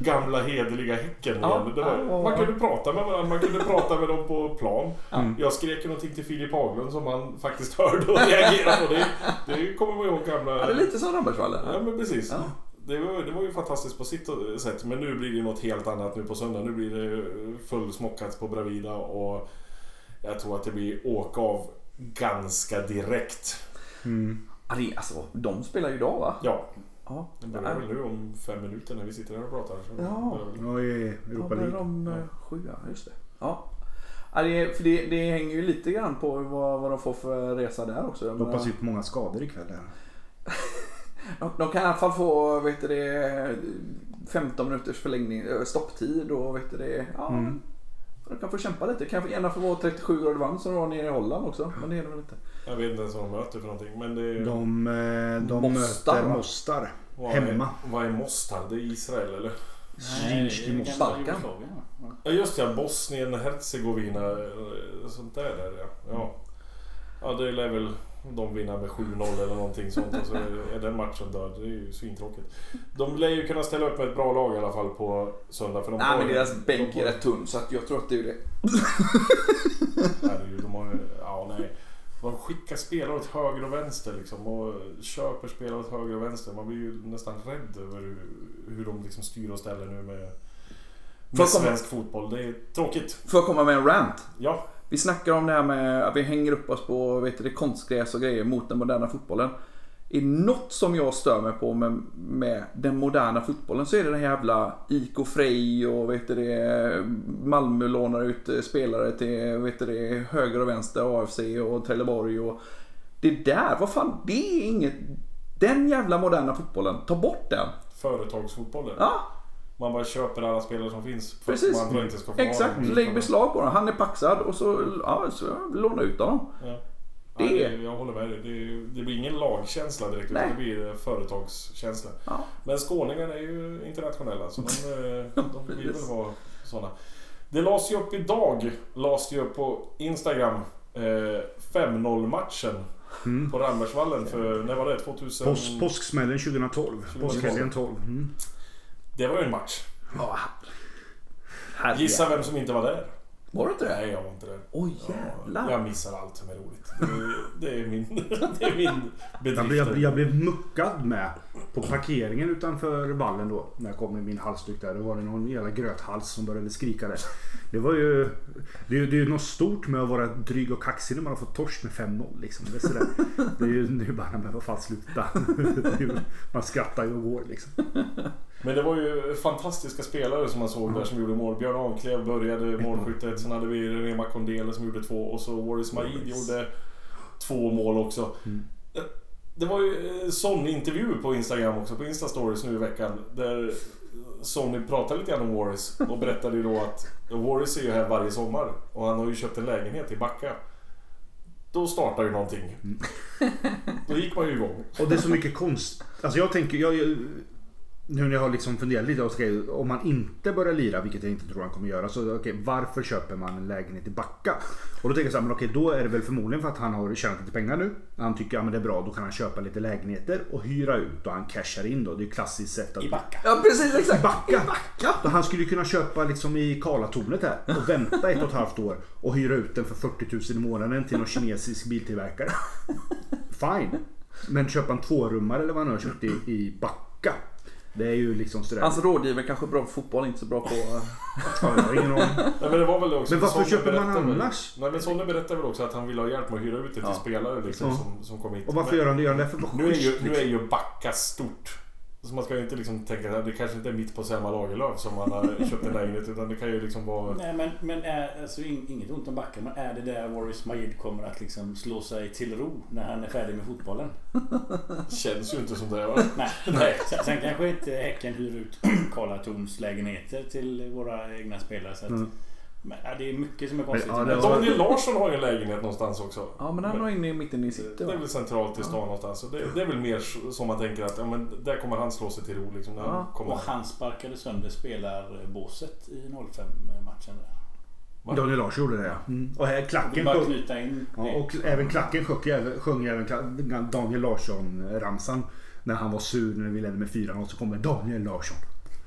A: gamla hederliga Häcken
B: Ja.
A: Det var,
B: ja,
A: man
B: ja.
A: kunde prata med varandra, man kunde prata med dem på plan.
C: Mm.
A: Jag skrek någonting till Filip Haglund som han faktiskt hörde och reagerade på. Det, det kommer man ihåg gamla...
B: Ja, det är lite som Rambergsvallen.
A: Ja men precis.
B: Ja.
A: Det, var, det var ju fantastiskt på sitt sätt. Men nu blir det något helt annat nu på söndag. Nu blir det fullsmockat på Bravida och jag tror att det blir åka av ganska direkt.
C: Mm.
B: Ja, Alltså, de spelar ju idag va?
A: Ja,
B: Ja.
A: det börjar väl nu om fem minuter när vi sitter här och pratar. Så
B: Ja.
C: Ja, i
B: Ja,
C: Europa League.
B: de eh, sjua, just det. Ja. Ja, det, för det, det hänger ju lite grann på vad, vad de får för resa där också. Menar,
C: hoppas ju på många skador ikväll. Där.
B: De, de kan i alla fall få vet du det, 15 minuters förlängning, eh, stopptid och vet du det, ja,
C: Mm.
B: de kan få kämpa lite. Kanske gärna få vara 37 grader varmt som det var nere i Holland också. Men det är det väl inte.
A: Jag vet inte ens vad de möter för någonting. Men det är...
C: De, eh, de
B: Mostar,
C: möter
B: va?
C: Mostar.
A: vad
C: hemma.
A: Är, vad är Mostar? Det är Israel eller?
C: Zrinjski
D: det är
C: Mostar.
A: Ja just det, Bosnien, Herzegovina, eh, sånt där där ja. Ja, ja det lär väl de vinna med 7-0 eller någonting sånt och så är- är den matchen död. Det är ju svintråkigt. De lär ju kunna ställa upp med ett bra lag i alla fall på söndag. För de
B: Nej
A: har
B: men deras bänk
A: de
B: är
A: har-
B: rätt tunn så att jag tror att det är det.
A: Herregud, de har. Ja, nej. De skickar spelare åt höger och vänster liksom och köper spelare åt höger och vänster. Man blir ju nästan rädd över hur, hur de liksom styr och ställer nu med, med svensk fotboll. Det är tråkigt.
B: Får jag komma med en rant?
A: Ja,
B: Vi snackar om det här med att vi hänger upp oss på vet du, konstgräs och grejer mot den moderna fotbollen. Är något som jag stör mig på med, med den moderna fotbollen så är det den här jävla IK Frej och vet du det, Malmö lånar ut spelare till vet du det, höger och vänster, AFC och Trelleborg och det där, vad fan, det är inget... Den jävla moderna fotbollen, ta bort den.
A: företagsfotbollen.
B: Ja,
A: Man bara köper alla spelare som finns för
B: Precis.
A: att andra inte ska få
B: exakt.
A: ha dem.
B: Lägg beslag på den. Han är paxad och så, ja, så låna ut honom.
A: Ja.
B: Det-
A: Nej, det, jag håller med dig. Det, det blir ingen lagkänsla direkt
B: Nej.
A: utan det blir företagskänsla.
B: Ja.
A: Men skåningarna är ju internationella så de, eh, de vill väl vara sådana. Det lades ju upp idag, lades ju upp på Instagram, eh, 5-0 matchen
C: Mm.
A: på Rambergsvallen för, när var det? 2000?
C: Pås, påsksmällen 2012.
A: 2012.
C: Påskhelgen 12. Mm.
A: Det var ju en match.
B: Ja, herre.
A: Gissa vem som inte var där?
B: Var det inte det?
A: Nej, jag var inte där.
B: Oj
A: Ja,
B: jävlar.
A: Jag missar allt som är roligt. Det, det är min, det är min
C: Jag,
A: bedrift.
C: blev, jag, jag blev muckad med på parkeringen utanför vallen då. När jag kom med min halsduk där. Då var det någon jävla gröthals som började skrika där. Det var ju... Det är ju det är ju något stort med att vara dryg och kaxig när man har fått torsk med 5-0 liksom. Det är, sådär. det är ju det är bara, men vad fan sluta. Man skrattar ju och går liksom.
A: Men det var ju fantastiska spelare som man såg där som gjorde mål. Björn Anklev började målskyttet. Sen hade vi Rema Kondele som gjorde två och så Waris Maid gjorde två mål också. Det var ju en sån intervju på Instagram också, på Insta-stories nu i veckan. Där Sonny pratade lite grann om Warris och berättade ju då att Warris är ju här varje sommar och han har ju köpt en lägenhet i Backa. Då startar ju någonting. Då gick man ju igång.
C: Och det är så mycket konst. Alltså jag tänker, jag, jag- nu när jag har liksom funderat lite, okej, om man inte börjar lira, vilket jag inte tror han kommer göra, så okej, varför köper man en lägenhet i Backa? Och då tänker jag så här, men okej, då är det väl förmodligen för att han har tjänat lite pengar nu. Han tycker ja, men det är bra, då kan han köpa lite lägenheter och hyra ut och han cashar in då. Det är ju klassiskt sätt att...
D: I Backa.
B: Ja precis exakt.
C: Backa! Så han skulle ju kunna köpa liksom i Karlatornet här och vänta ett och ett halvt år och hyra ut den för 40 000 i månaden till någon kinesisk biltillverkare. Fine. Men köpa en tvårummare eller vad han har köpt i, i Backa. Det är ju liksom sådär.
B: Hans rådgivare kanske är bra på fotboll, inte så bra på...
C: Ja, jag har ingen aning.
A: Nej, men det var väl också
C: Men varför köper man
A: berättade väl-
C: annars?
A: Nej men Sonny berättade väl också att han ville ha hjälp med att hyra ut det till
B: Ja.
A: spelare liksom,
C: Ja.
A: som, som kom hit.
C: Och varför
A: Men
C: gör han det? Gör han det för att vara
A: nu är, ju, nu är
C: liksom?
A: ju Backa stort. Så man ska inte liksom tänka att det kanske inte är mitt på Selma Lagerlöf som man har köpt en lägenhet utan det kan ju liksom vara...
D: Nej men, men är, alltså, in, inget ont om Backa men är det där Waris Majid kommer att liksom slå sig till ro när han är färdig med fotbollen?
A: Känns ju inte som det va?
D: Nej.
A: Nej.
D: Sen, sen kanske inte Häcken hyr ut Karlatons lägenheter till våra egna spelare. Så att,
C: Mm.
D: Men, ja, det är mycket som är konstigt.
C: Ja, var-
A: Daniel Larsson har ju en lägenhet någonstans också.
B: Ja men han var inne i mitten i city
A: Det är väl centralt i stan någonstans. Så det, det är väl mer som man tänker att ja, men där kommer han slå sig till ro. Liksom, när han
B: Ja.
A: kommer.
D: Och han sparkade sönder spelarbåset i 05-matchen där.
C: Daniel Larsson gjorde det ja. Mm. Och här klacken
D: bara knyta in
C: ja, och även klacken sjöng, även- sjöng även Kla- Daniel Larsson-ramsan. När han var sur när vi ledde med 4 och så kommer Daniel Larsson.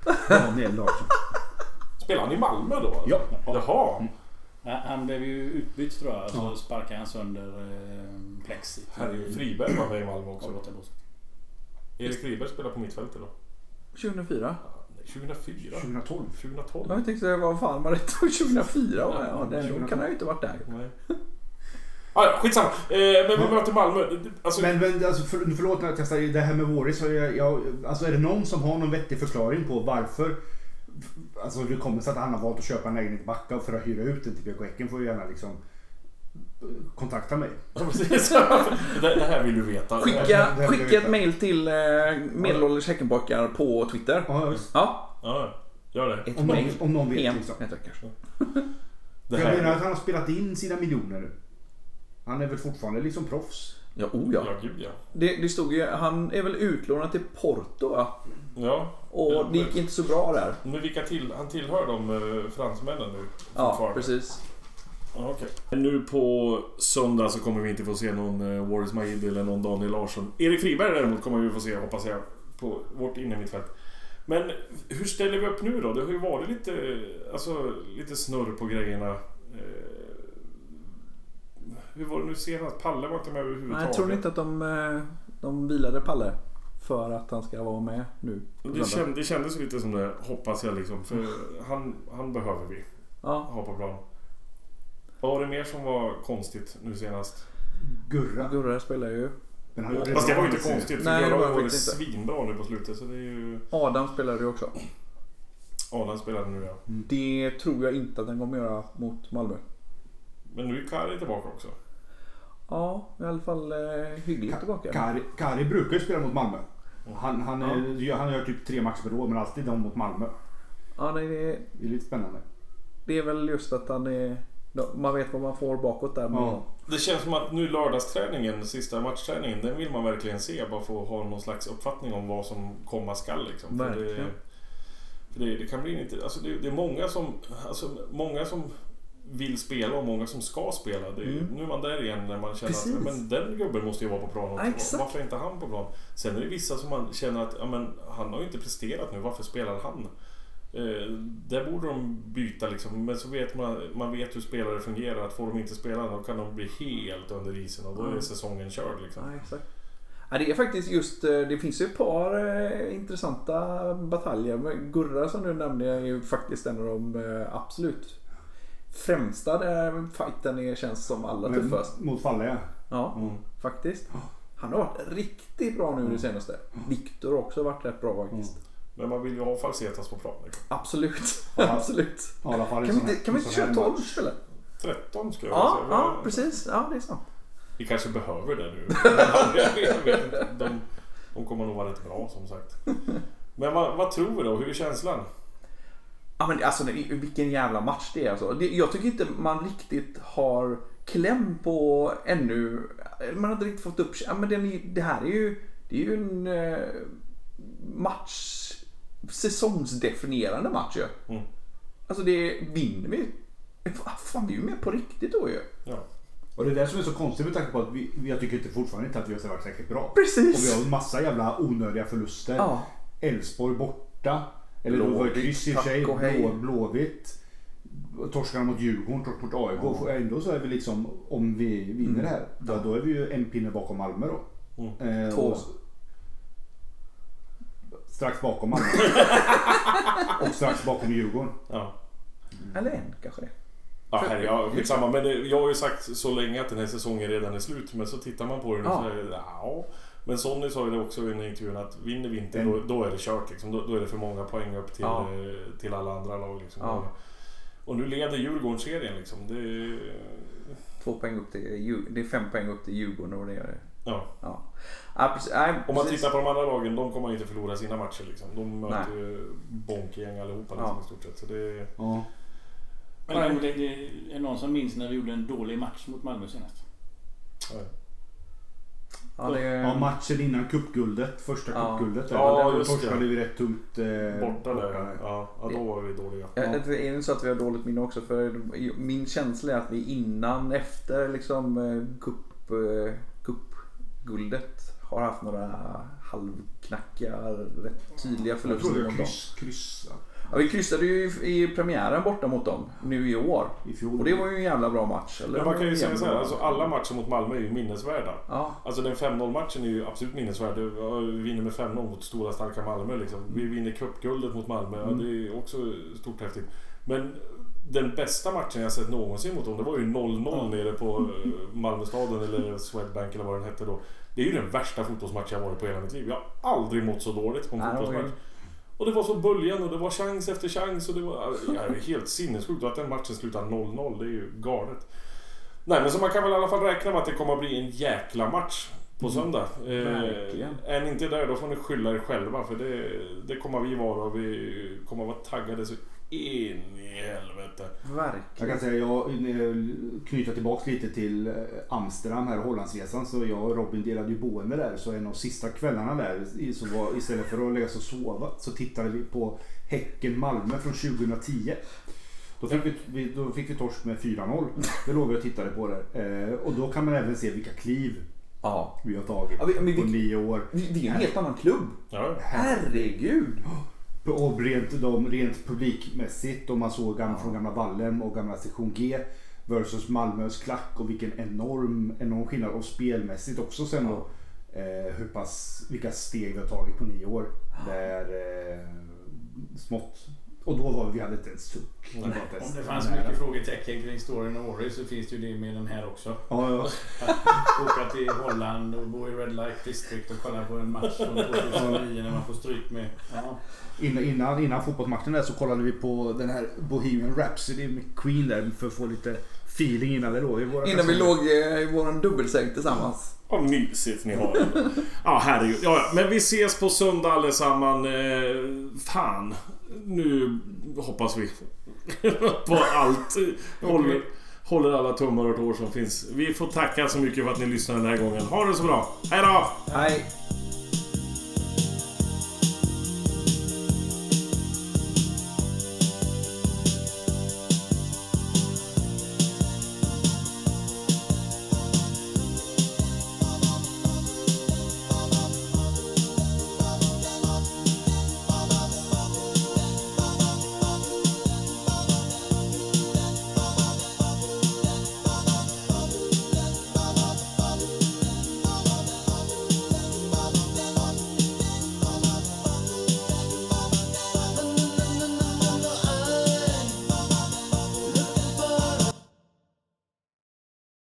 C: Daniel Larsson.
A: Spelar han i Malmö då?
C: Ja.
A: Jaha.
D: Ja, Han blev ju utbytt tror jag. Så
C: Ja.
D: sparkade han sönder eh, plexit.
A: Herre, Friberg var med i Malmö också.
D: Ja.
A: Erik Friberg spelar på mittfältet då.
B: 2004.
A: Ja, nej, 2004?
C: 2012.
A: 2012?
B: Jag tänkte vad fan var det 2004? va? Ja, det, då
C: 2012.
A: Mm.
B: kan han ju inte varit där.
A: Nej. Ah, ja, skitsamma. Eh, men vi
C: Ja.
A: möter Malmö. Alltså,
C: Men, men alltså, för, förlåt när jag testar det här med Våris. Jag, jag, alltså är det någon som har någon vettig förklaring på varför Alltså det kommer sig att han har valt att köpa en lägenhet i Backa för att hyra ut den till BK Häcken får ju gärna liksom kontakta mig.
A: Det, här vill du veta.
B: Skicka, skicka ett mail till eh, medelålders Häckenpojkar på Twitter.
C: Ja, visst.
B: Ja,
A: Ja, gör det.
B: ett
C: Om någon,
B: mail.
C: om någon vet
B: En
C: liksom.
B: det
C: För jag menar
A: här.
C: att han har spelat in sina miljoner nu. Han är väl fortfarande liksom proffs.
B: Ja, oh ja.
A: Ja, gud ja.
B: Det, det stod ju, han är väl utlånad till Porto va?
A: Ja.
B: Och det gick inte så bra där.
A: Men vilka till, han tillhör de eh, fransmännen nu?
B: Ja, precis.
A: Okej. Nu på söndag så kommer vi inte få se någon uh, Waris Majid eller någon Daniel Larsson. Erik Friberg däremot kommer vi få se, hoppas jag, på vårt innermittfält. Men hur ställer vi upp nu då? Det har ju varit lite, alltså, lite snurr på grejerna. Eh, hur var det nu senast? Palle var inte med överhuvudtaget.
B: Nej, jag tror inte att de, eh, de vilade Palle. För att han ska vara med nu.
A: Det, känd, det kändes lite som det, hoppas jag liksom. För han, han behöver vi
B: Ja,
A: ha på plan. Vad var det mer som var konstigt nu senast?
C: Gurra.
B: Gurra spelar ju.
C: Men han
A: Fast det var ju inte konstigt.
B: Nej,
A: Göran
B: var
A: ju svinbra nu på slutet. Så det är ju...
B: Adam spelar ju också.
A: Adam spelade nu ja.
B: Det tror jag inte att han kommer göra mot Malmö.
A: Men nu är Kari tillbaka också.
B: Ja, i alla fall eh, hyggligt tillbaka.
C: Kari, Kari brukar ju spela mot Malmö. Han, han, är, han gör typ tre matcher per år men alltid de mot Malmö.
B: Ja, nej, det,
C: Det är lite spännande.
B: det är väl just att han är... Man vet vad man får bakåt där. Men,
C: Ja.
A: Det känns som att nu lördagsträningen, sista matchträningen, den vill man verkligen se. Bara att ha någon slags uppfattning om vad som komma skall. Liksom. För det,
B: Verkligen.
A: för det, det kan bli inte... Alltså det, det är många som... Alltså många som vill spela och många som ska spela. Det är,
B: Mm.
A: Nu är man där igen när man känner
B: Precis.
A: att men den gubben måste ju vara på plan också.
B: Exakt.
A: Varför är inte han på plan? Sen är det vissa som man känner att ja, men, han har ju inte presterat nu. Varför spelar han? Eh, där borde de byta liksom. Men så vet man, man vet hur spelare fungerar. Att får de inte spela då kan de bli helt under isen och då är
B: Mm.
A: säsongen körd. Liksom.
B: Ja, exakt. Ja, det är faktiskt just, eh, det finns ju ett par eh, intressanta bataljer. Gurra som du nämnde är ju faktiskt en av de eh, absolut främsta där fighten är, känns som allra
C: Men
B: tuffast.
C: Mot Falle ja.
B: Ja,
A: Mm.
B: faktiskt. Han har varit riktigt bra nu det senaste. Viktor har också varit rätt bra faktiskt.
A: Men man vill ju ha Falsetas på plan. Liksom.
B: Absolut.
C: Ja.
B: Absolut.
C: I
B: Kan vi inte, kan vi inte köra
C: här
B: 12
C: match.
B: istället?
A: 13 ska jag
B: Ja,
A: säga.
B: ja, precis. Ja, det är sant.
A: Vi kanske behöver det nu. De, de kommer nog vara rätt bra som sagt. Men vad, vad tror vi då? Hur är känslan?
B: Ja men alltså vilken jävla match det är alltså. Jag tycker inte man riktigt har kläm på ännu... Man har inte riktigt fått upp... Ja, men den, det här är ju... Det är ju en eh, match... Säsongsdefinierande match ju.
A: Mm.
B: Alltså det vinner vi. Fan vi är ju med på riktigt då ju.
A: Ja.
C: Och det är det som är så konstigt med tanke på att vi, jag tycker inte fortfarande inte att vi har varit säkert bra.
B: Precis.
C: Och vi har en massa jävla onödiga förluster.
B: Ja.
C: Elfsborg borta. Eller då var det
B: Blåvitt,
C: kryss i och för sig. Blå, Blåvitt. Torskarna mot Djurgården, torsk mot AIK.
B: Ja.
C: Och Ändå så är vi liksom, om vi vinner
B: Mm.
C: det här, då, då är vi ju en pinne bakom Malmö då.
A: Mm.
C: Eh,
B: Två.
C: och- Strax bakom Malmö. och strax bakom Djurgården.
A: Ja.
B: Eller en kanske det.
A: Ja, herre, ja, skitsamma. Men det, jag har ju sagt så länge att den här säsongen redan är slut. Men så tittar man på det nu
B: Ja.
A: så är det, ja. Men Sonny sa ju det också i intervjun att vinner vi inte
C: Mm.
A: då, då är det kört. Liksom. Då, då är det för många poäng upp till,
B: Ja.
A: eh, till alla andra lag. Liksom.
B: Ja.
A: Och nu leder Djurgården serien liksom. Det,
B: Två poäng upp till Det är fem poäng upp till Djurgården och det är
A: ja.
B: Ja. Ja, precis. Nej,
A: Om man tittar på de andra lagen, de kommer inte förlora sina matcher. Liksom. De möter ju bonkgäng allihopa liksom,
B: Ja.
A: i stort sett. Så det,
C: Ja.
D: Men det, det, det är någon som minns när vi gjorde en dålig match mot Malmö senast.
A: ja.
B: Ja, det.
C: Ja, matchen innan cupguldet. Första
B: Ja.
C: cupguldet.
A: Ja, det.
C: torskade vi rätt tungt. Eh,
A: Borta där. Ja, ja, då var vi dåliga.
B: Ja. Det är det så att vi har dåligt minne också? För min känsla är att vi innan, efter liksom eh, cup, eh, cupguldet har haft några halvknackiga, rätt tydliga
C: Jag tror
B: förluster
C: vi har
B: mot dem.
C: kryss, kryssat
B: Ja, vi kryssade ju i, i premiären borta mot dem nu i år.
C: i fjol.
B: Och det var ju en jävla bra match. Eller?
A: Men man kan ju säga så här, alltså alla matcher mot Malmö är ju minnesvärda.
B: Ja,
A: Alltså den 5-0 matchen är ju absolut minnesvärd. Ja, Vi vinner med 5-0 mot stora starka Malmö liksom. Vi vinner cupguldet mot Malmö. Ja,
C: Mm.
A: det är också stort häftigt. Men den bästa matchen jag sett någonsin mot dem, det var ju 0-0 nere på eh, Malmöstaden eller Swedbank eller vad den hette då. Det är ju den värsta fotbollsmatch jag varit på hela mitt liv. Jag har aldrig mått så dåligt på en fotbollsmatch. Och det var så böljan och det var chans efter chans och det var ja, det är helt sinnessjukt. Att den matchen slutar 0-0, det är ju galet. Nej men så man kan väl i alla fall räkna med att det kommer att bli en jäkla match på söndag.
B: Verkligen.
A: Eh, är ni inte där då får ni skylla er själva för det, det kommer vi vara och vi kommer att vara taggade så in i helvete.
C: Jag
B: verkligen.
C: kan säga, jag knyter tillbaks lite till eh, Amsterdam här, Hollandsresan. Så jag och Robin delade ju boende där. Så en av sista kvällarna där, i- så var, istället för att lägga sig och sova, så tittade vi på Häcken-Malmö från 2010. Då fick, vi, vi, då fick vi torsk med 4-0. Det låg vi och tittade på där. Eh, och då kan man även se vilka kliv
B: Ja.
C: vi har tagit
B: Ja, vi- men vi-
C: på nio år.
B: Det det är ju en helt annan klubb.
A: Ja.
B: Herregud.
C: Och rent, de, rent publikmässigt, om man såg gamla, från gamla Vallem och gamla sektion G versus Malmös klack och vilken enorm, enorm skillnad. Och spelmässigt också sen då. Eh, hur pass, vilka steg vi har tagit på nio år. Det är eh, smått. Och då var vi, vi hade inte ens suck.
D: Om det fanns mycket frågetecken kring storyn Åre så finns det ju det med den här också.
C: Ja, ja.
D: Att åka till Holland och bo i Red Light District och kolla på en match från 2009 när man får stryk med... Ja.
C: Innan, innan, innan fotbollsmatchen där så kollade vi på den här Bohemian Rhapsody med Queen där för att få lite feeling innan det då. I våra
B: Innan vi låg eh, i vår dubbelsäng tillsammans.
A: Vad mysigt ni har. Ja, herregud. Ja, ja, men vi ses på söndag allesamman. Eh, fan. Nu hoppas vi på allt. Håller, håller alla tummar och tår som finns. Vi får tacka så mycket för att ni lyssnade den här gången. Ha det så bra. Hej då!
B: Nej.